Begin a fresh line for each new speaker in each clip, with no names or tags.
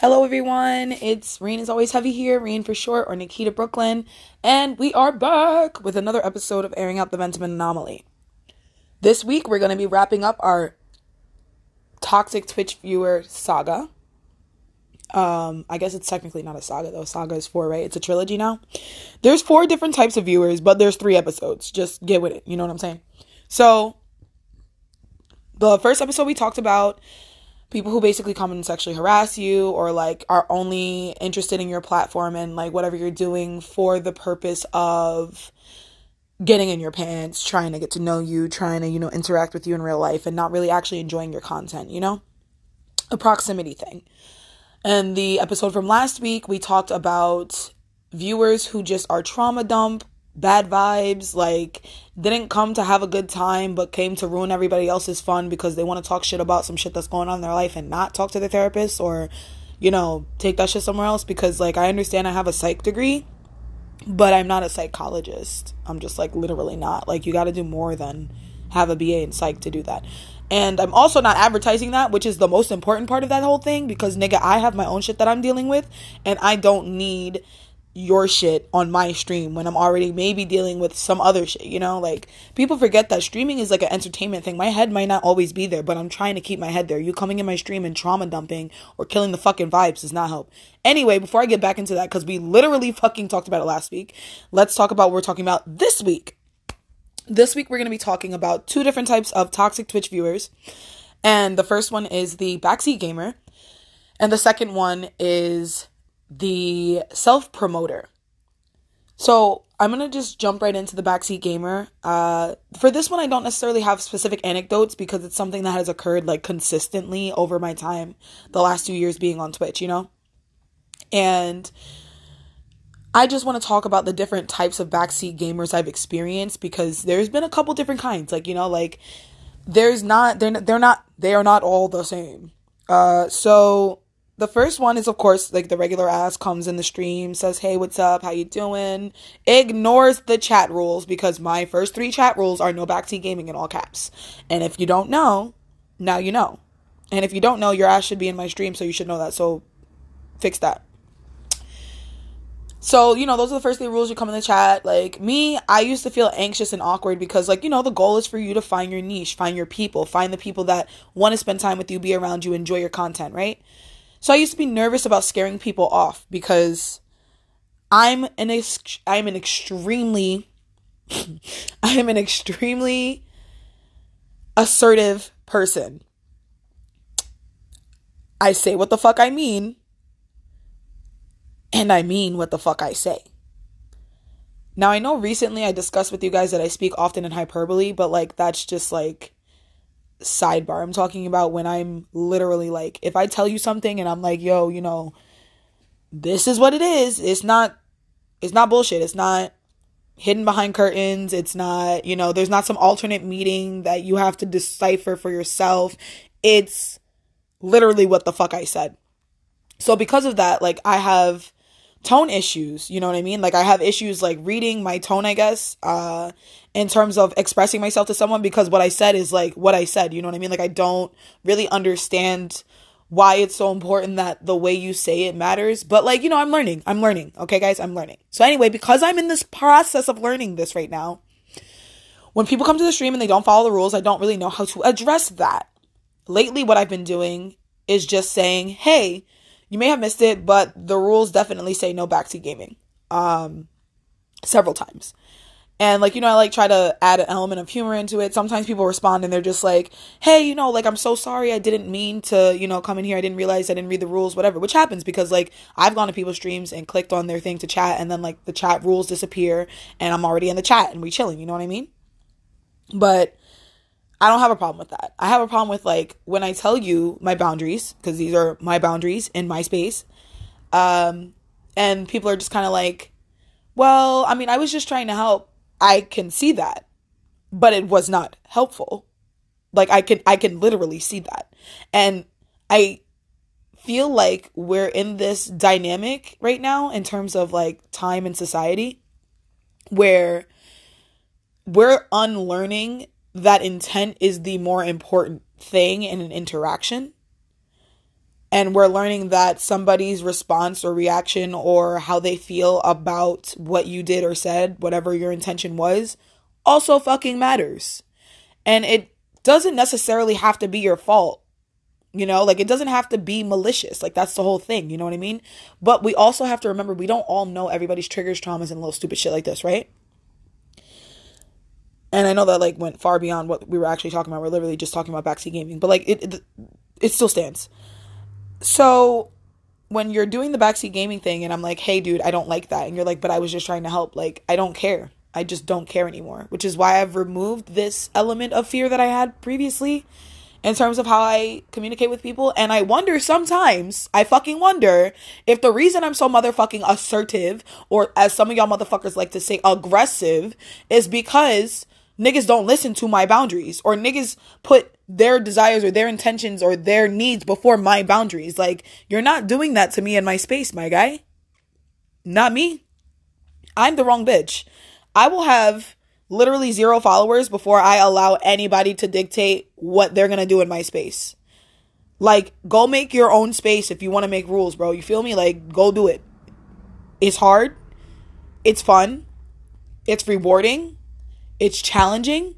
Hello, everyone. It's Rain is always heavy here, Rain for short, or Nikita Brooklyn, and we are back with another episode of airing out the Ventum Anomaly. This week, we're going to be wrapping up our toxic Twitch viewer saga. Um, I guess it's technically not a saga though. Saga is four, right? It's a trilogy now. There's four different types of viewers, but there's three episodes. Just get with it. You know what I'm saying? So, the first episode we talked about people who basically come and sexually harass you or like are only interested in your platform and like whatever you're doing for the purpose of getting in your pants, trying to get to know you, trying to, you know, interact with you in real life and not really actually enjoying your content, you know? A proximity thing. And the episode from last week, we talked about viewers who just are trauma dump bad vibes, like didn't come to have a good time but came to ruin everybody else's fun because they want to talk shit about some shit that's going on in their life and not talk to their therapist or you know, take that shit somewhere else because like I understand I have a psych degree, but I'm not a psychologist. I'm just like literally not. Like you got to do more than have a BA in psych to do that. And I'm also not advertising that, which is the most important part of that whole thing because nigga, I have my own shit that I'm dealing with and I don't need your shit on my stream when I'm already maybe dealing with some other shit, you know? Like people forget that streaming is like an entertainment thing. My head might not always be there, but I'm trying to keep my head there. You coming in my stream and trauma dumping or killing the fucking vibes does not help. Anyway, before I get back into that cuz we literally fucking talked about it last week, let's talk about what we're talking about this week. This week we're going to be talking about two different types of toxic Twitch viewers. And the first one is the backseat gamer, and the second one is the self promoter. So I'm gonna just jump right into the backseat gamer. Uh, for this one, I don't necessarily have specific anecdotes because it's something that has occurred like consistently over my time, the last two years being on Twitch, you know? And I just want to talk about the different types of backseat gamers I've experienced because there's been a couple different kinds. Like, you know, like there's not, they're, they're not, they are not all the same. Uh, so the first one is of course like the regular ass comes in the stream says hey what's up? How you doing? Ignores the chat rules because my first three chat rules are no backseat gaming in all caps. And if you don't know now you know. And if you don't know your ass should be in my stream so you should know that. So fix that. So, you know, those are the first three rules. You come in the chat. Like me, I used to feel anxious and awkward because, like, you know, the goal is for you to find your niche, find your people, find the people that want to spend time with you, be around you, enjoy your content, right? So I used to be nervous about scaring people off because I'm an ex- I'm an extremely I am an extremely assertive person. I say what the fuck I mean and I mean what the fuck I say. Now I know recently I discussed with you guys that I speak often in hyperbole, but like that's just like sidebar. I'm talking about when I'm literally like, if I tell you something and I'm like, yo, you know, this is what it is. It's not, it's not bullshit. It's not hidden behind curtains. It's not, you know, there's not some alternate meaning that you have to decipher for yourself. It's literally what the fuck I said. So because of that, like I have tone issues, you know what I mean? Like I have issues like reading my tone, I guess, uh in terms of expressing myself to someone because what I said is like what I said, you know what I mean? Like I don't really understand why it's so important that the way you say it matters. But like, you know, I'm learning. I'm learning. Okay, guys, I'm learning. So anyway, because I'm in this process of learning this right now, when people come to the stream and they don't follow the rules, I don't really know how to address that. Lately, what I've been doing is just saying, hey, you may have missed it, but the rules definitely say no backseat gaming. Um, several times. And like, you know, I like try to add an element of humor into it. Sometimes people respond and they're just like, hey, you know, like, I'm so sorry. I didn't mean to, you know, come in here. I didn't realize I didn't read the rules, whatever, which happens because like I've gone to people's streams and clicked on their thing to chat and then like the chat rules disappear and I'm already in the chat and we chilling. You know what I mean? But I don't have a problem with that. I have a problem with like when I tell you my boundaries, because these are my boundaries in my space. Um, and people are just kind of like, well, I mean, I was just trying to help I can see that, but it was not helpful. Like I can I can literally see that. And I feel like we're in this dynamic right now in terms of like time and society where we're unlearning that intent is the more important thing in an interaction. and we're learning that somebody's response or reaction or how they feel about what you did or said, whatever your intention was, also fucking matters. And it doesn't necessarily have to be your fault. You know, like it doesn't have to be malicious. Like that's the whole thing. You know what I mean? But we also have to remember we don't all know everybody's triggers, traumas, and little stupid shit like this, right? And I know that like went far beyond what we were actually talking about. We're literally just talking about backseat gaming, but like it, it, it still stands. So when you're doing the backseat gaming thing, and I'm like, hey, dude, I don't like that, and you're like, but I was just trying to help. Like I don't care. I just don't care anymore, which is why I've removed this element of fear that I had previously in terms of how I communicate with people. And I wonder sometimes, I fucking wonder if the reason I'm so motherfucking assertive, or as some of y'all motherfuckers like to say, aggressive, is because niggas don't listen to my boundaries, or niggas put their desires or their intentions or their needs before my boundaries. Like, you're not doing that to me in my space, my guy. Not me. I'm the wrong bitch. I will have literally zero followers before I allow anybody to dictate what they're gonna do in my space. Like, go make your own space if you wanna make rules, bro. You feel me? Like, go do it. It's hard, it's fun, it's rewarding, it's challenging,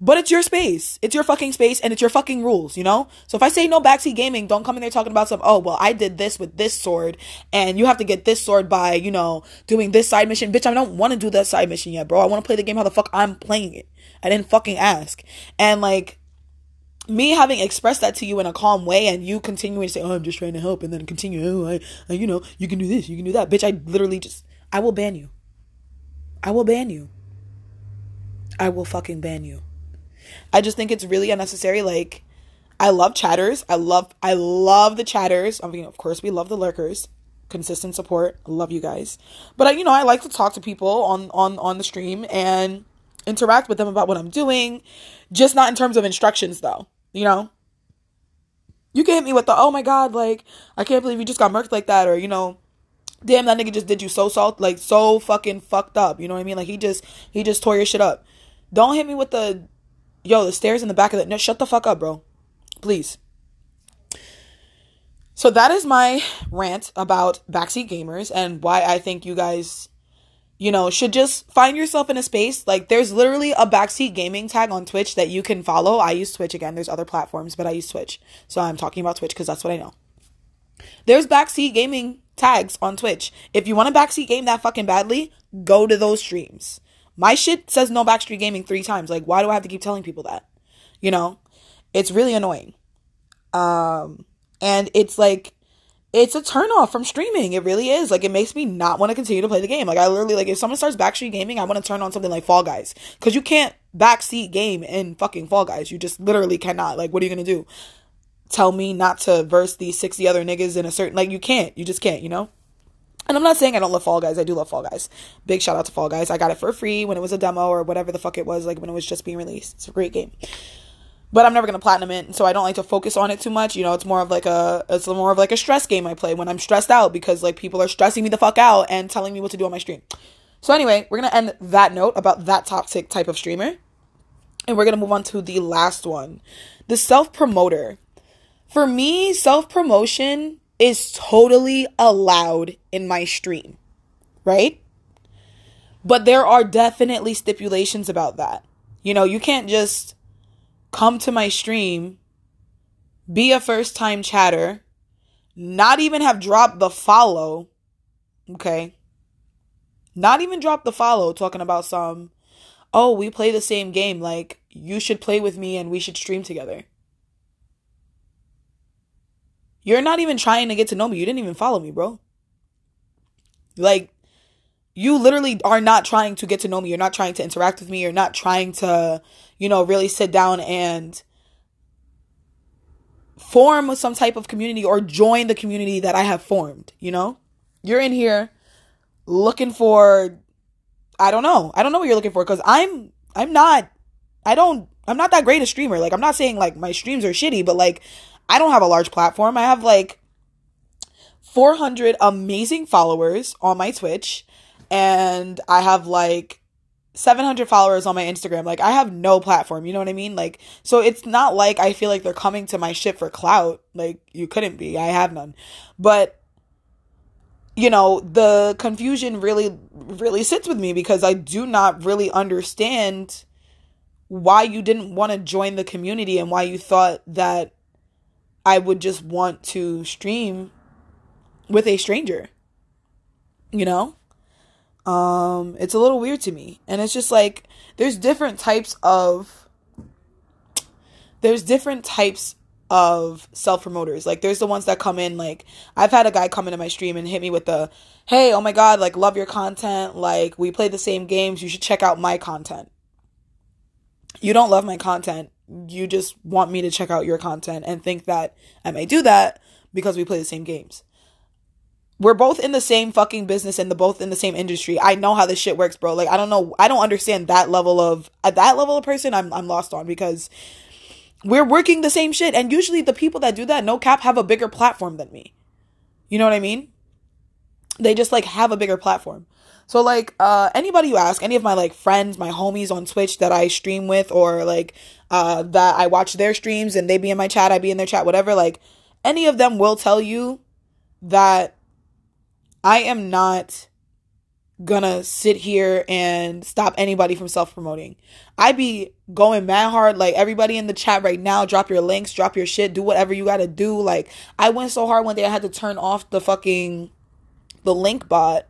but it's your space. It's your fucking space and it's your fucking rules, you know? So if I say no backseat gaming, don't come in there talking about stuff, oh, well, I did this with this sword and you have to get this sword by, you know, doing this side mission. Bitch, I don't want to do that side mission yet, bro. I want to play the game how the fuck I'm playing it. I didn't fucking ask. And like, me having expressed that to you in a calm way and you continuing to say, oh, I'm just trying to help and then continue, oh, I, I, you know, you can do this, you can do that. Bitch, I literally just, I will ban you. I will ban you. I will fucking ban you. I just think it's really unnecessary. Like, I love chatters. I love I love the chatters. I mean, of course, we love the lurkers. Consistent support. Love you guys. But I, you know, I like to talk to people on on on the stream and interact with them about what I'm doing. Just not in terms of instructions, though. You know, you can hit me with the oh my god, like I can't believe you just got murked like that, or you know, damn that nigga just did you so salt like so fucking fucked up. You know what I mean? Like he just he just tore your shit up. Don't hit me with the Yo, the stairs in the back of the no, shut the fuck up, bro. Please. So that is my rant about backseat gamers and why I think you guys, you know, should just find yourself in a space. Like there's literally a backseat gaming tag on Twitch that you can follow. I use Twitch again. There's other platforms, but I use Twitch. So I'm talking about Twitch because that's what I know. There's backseat gaming tags on Twitch. If you want to backseat game that fucking badly, go to those streams. My shit says no backseat gaming three times. Like, why do I have to keep telling people that? You know? It's really annoying. Um, and it's like, it's a turn off from streaming. It really is. Like, it makes me not want to continue to play the game. Like, I literally, like, if someone starts backseat gaming, I want to turn on something like Fall Guys. Cause you can't backseat game in fucking Fall Guys. You just literally cannot. Like, what are you gonna do? Tell me not to verse these 60 other niggas in a certain, like, you can't. You just can't, you know? And I'm not saying I don't love Fall Guys. I do love Fall Guys. Big shout out to Fall Guys. I got it for free when it was a demo or whatever the fuck it was, like when it was just being released. It's a great game. But I'm never gonna platinum it, so I don't like to focus on it too much. You know, it's more of like a it's more of like a stress game I play when I'm stressed out because like people are stressing me the fuck out and telling me what to do on my stream. So anyway, we're gonna end that note about that toxic type of streamer. And we're gonna move on to the last one. The self promoter. For me, self promotion is totally allowed in my stream, right? But there are definitely stipulations about that. You know, you can't just come to my stream, be a first time chatter, not even have dropped the follow, okay? Not even drop the follow talking about some, oh, we play the same game. Like, you should play with me and we should stream together. You're not even trying to get to know me. You didn't even follow me, bro. Like, you literally are not trying to get to know me. You're not trying to interact with me. You're not trying to, you know, really sit down and form some type of community or join the community that I have formed, you know? You're in here looking for I don't know. I don't know what you're looking for cuz I'm I'm not I don't I'm not that great a streamer. Like I'm not saying like my streams are shitty, but like I don't have a large platform. I have like 400 amazing followers on my Twitch and I have like 700 followers on my Instagram. Like I have no platform, you know what I mean? Like so it's not like I feel like they're coming to my shit for clout. Like you couldn't be. I have none. But you know, the confusion really really sits with me because I do not really understand why you didn't want to join the community and why you thought that I would just want to stream with a stranger. You know? Um it's a little weird to me. And it's just like there's different types of there's different types of self promoters. Like there's the ones that come in like I've had a guy come into my stream and hit me with the, "Hey, oh my god, like love your content. Like we play the same games. You should check out my content." You don't love my content. You just want me to check out your content and think that I may do that because we play the same games. We're both in the same fucking business and the both in the same industry. I know how this shit works, bro. Like I don't know I don't understand that level of at that level of person I'm I'm lost on because we're working the same shit. And usually the people that do that, no cap, have a bigger platform than me. You know what I mean? They just like have a bigger platform. So like uh anybody you ask, any of my like friends, my homies on Twitch that I stream with or like uh that I watch their streams and they be in my chat, I be in their chat, whatever, like any of them will tell you that I am not gonna sit here and stop anybody from self promoting. I be going mad hard. Like everybody in the chat right now, drop your links, drop your shit, do whatever you gotta do. Like I went so hard one day I had to turn off the fucking the link bot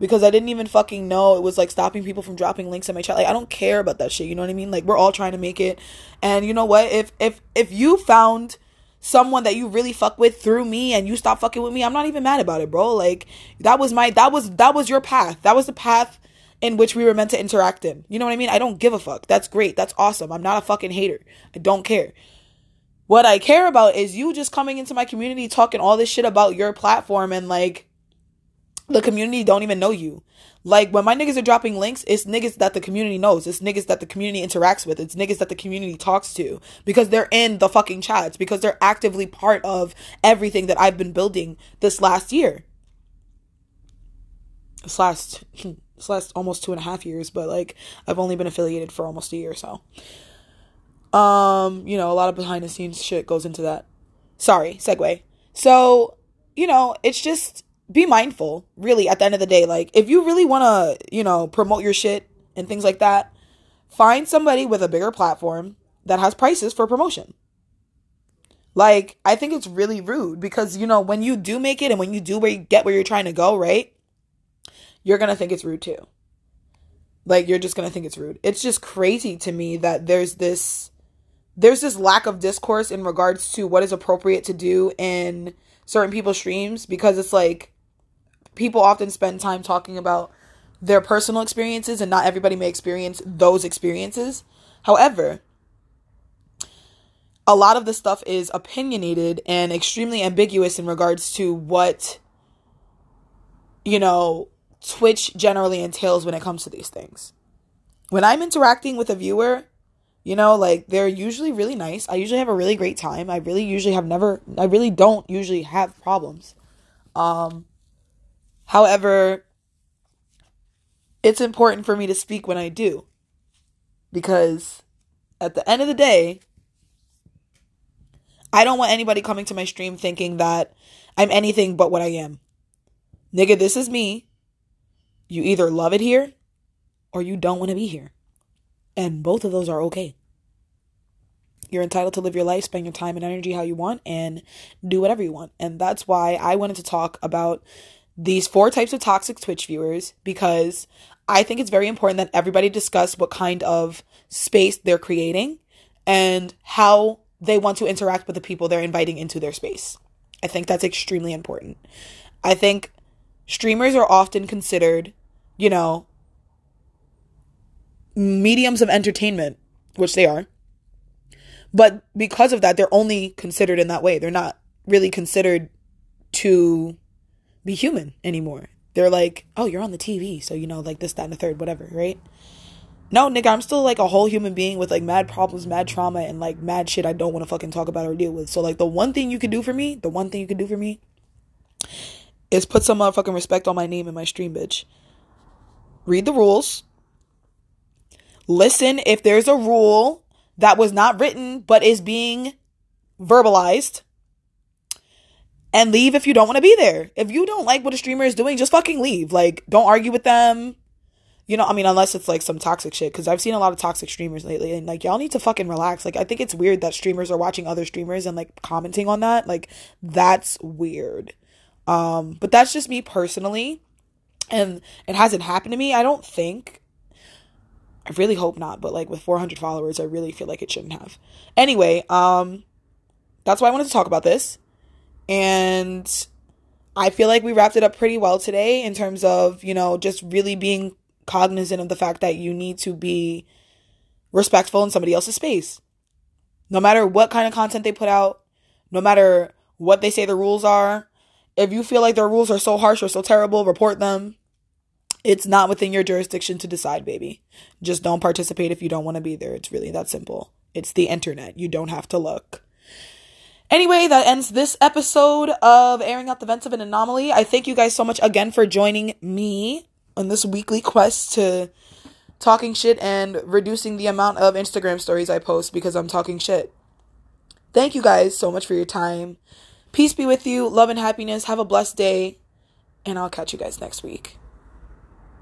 because I didn't even fucking know it was like stopping people from dropping links in my chat. Like I don't care about that shit. You know what I mean? Like we're all trying to make it. And you know what? If if if you found someone that you really fuck with through me and you stop fucking with me, I'm not even mad about it, bro. Like that was my that was that was your path. That was the path in which we were meant to interact in. You know what I mean? I don't give a fuck. That's great. That's awesome. I'm not a fucking hater. I don't care. What I care about is you just coming into my community talking all this shit about your platform and like the community don't even know you. Like when my niggas are dropping links, it's niggas that the community knows. It's niggas that the community interacts with. It's niggas that the community talks to because they're in the fucking chats because they're actively part of everything that I've been building this last year. This last this last almost two and a half years, but like I've only been affiliated for almost a year or so. Um, you know, a lot of behind the scenes shit goes into that. Sorry, segue. So, you know, it's just be mindful, really, at the end of the day. Like, if you really want to, you know, promote your shit and things like that, find somebody with a bigger platform that has prices for promotion. Like, I think it's really rude because, you know, when you do make it and when you do where you get where you're trying to go, right? You're going to think it's rude too. Like, you're just going to think it's rude. It's just crazy to me that there's this there's this lack of discourse in regards to what is appropriate to do in certain people's streams because it's like people often spend time talking about their personal experiences and not everybody may experience those experiences. However, a lot of the stuff is opinionated and extremely ambiguous in regards to what you know Twitch generally entails when it comes to these things. When I'm interacting with a viewer, you know, like they're usually really nice. I usually have a really great time. I really usually have never I really don't usually have problems. Um However, it's important for me to speak when I do. Because at the end of the day, I don't want anybody coming to my stream thinking that I'm anything but what I am. Nigga, this is me. You either love it here or you don't want to be here. And both of those are okay. You're entitled to live your life, spend your time and energy how you want, and do whatever you want. And that's why I wanted to talk about these four types of toxic Twitch viewers because I think it's very important that everybody discuss what kind of space they're creating and how they want to interact with the people they're inviting into their space. I think that's extremely important. I think streamers are often considered, you know, mediums of entertainment, which they are. But because of that, they're only considered in that way. They're not really considered to be human anymore. They're like, oh, you're on the TV, so you know, like this, that, and the third, whatever, right? No, nigga, I'm still like a whole human being with like mad problems, mad trauma, and like mad shit I don't want to fucking talk about or deal with. So, like, the one thing you can do for me, the one thing you can do for me is put some motherfucking respect on my name and my stream, bitch. Read the rules. listen if there's a rule that was not written but is being verbalized and leave if you don't want to be there. If you don't like what a streamer is doing, just fucking leave. Like, don't argue with them. You know, I mean, unless it's like some toxic shit, because I've seen a lot of toxic streamers lately, and like, y'all need to fucking relax. Like, I think it's weird that streamers are watching other streamers and like commenting on that. Like, that's weird. Um, but that's just me personally. And it hasn't happened to me, I don't think. I really hope not, but like with 400 followers, I really feel like it shouldn't have. Anyway, um, that's why I wanted to talk about this. And I feel like we wrapped it up pretty well today in terms of, you know, just really being cognizant of the fact that you need to be respectful in somebody else's space. No matter what kind of content they put out, no matter what they say the rules are, if you feel like their rules are so harsh or so terrible, report them. It's not within your jurisdiction to decide, baby. Just don't participate if you don't want to be there. It's really that simple. It's the internet. You don't have to look. Anyway, that ends this episode of airing out the vents of an anomaly. I thank you guys so much again for joining me on this weekly quest to talking shit and reducing the amount of Instagram stories I post because I'm talking shit. Thank you guys so much for your time. Peace be with you, love and happiness. Have a blessed day, and I'll catch you guys next week.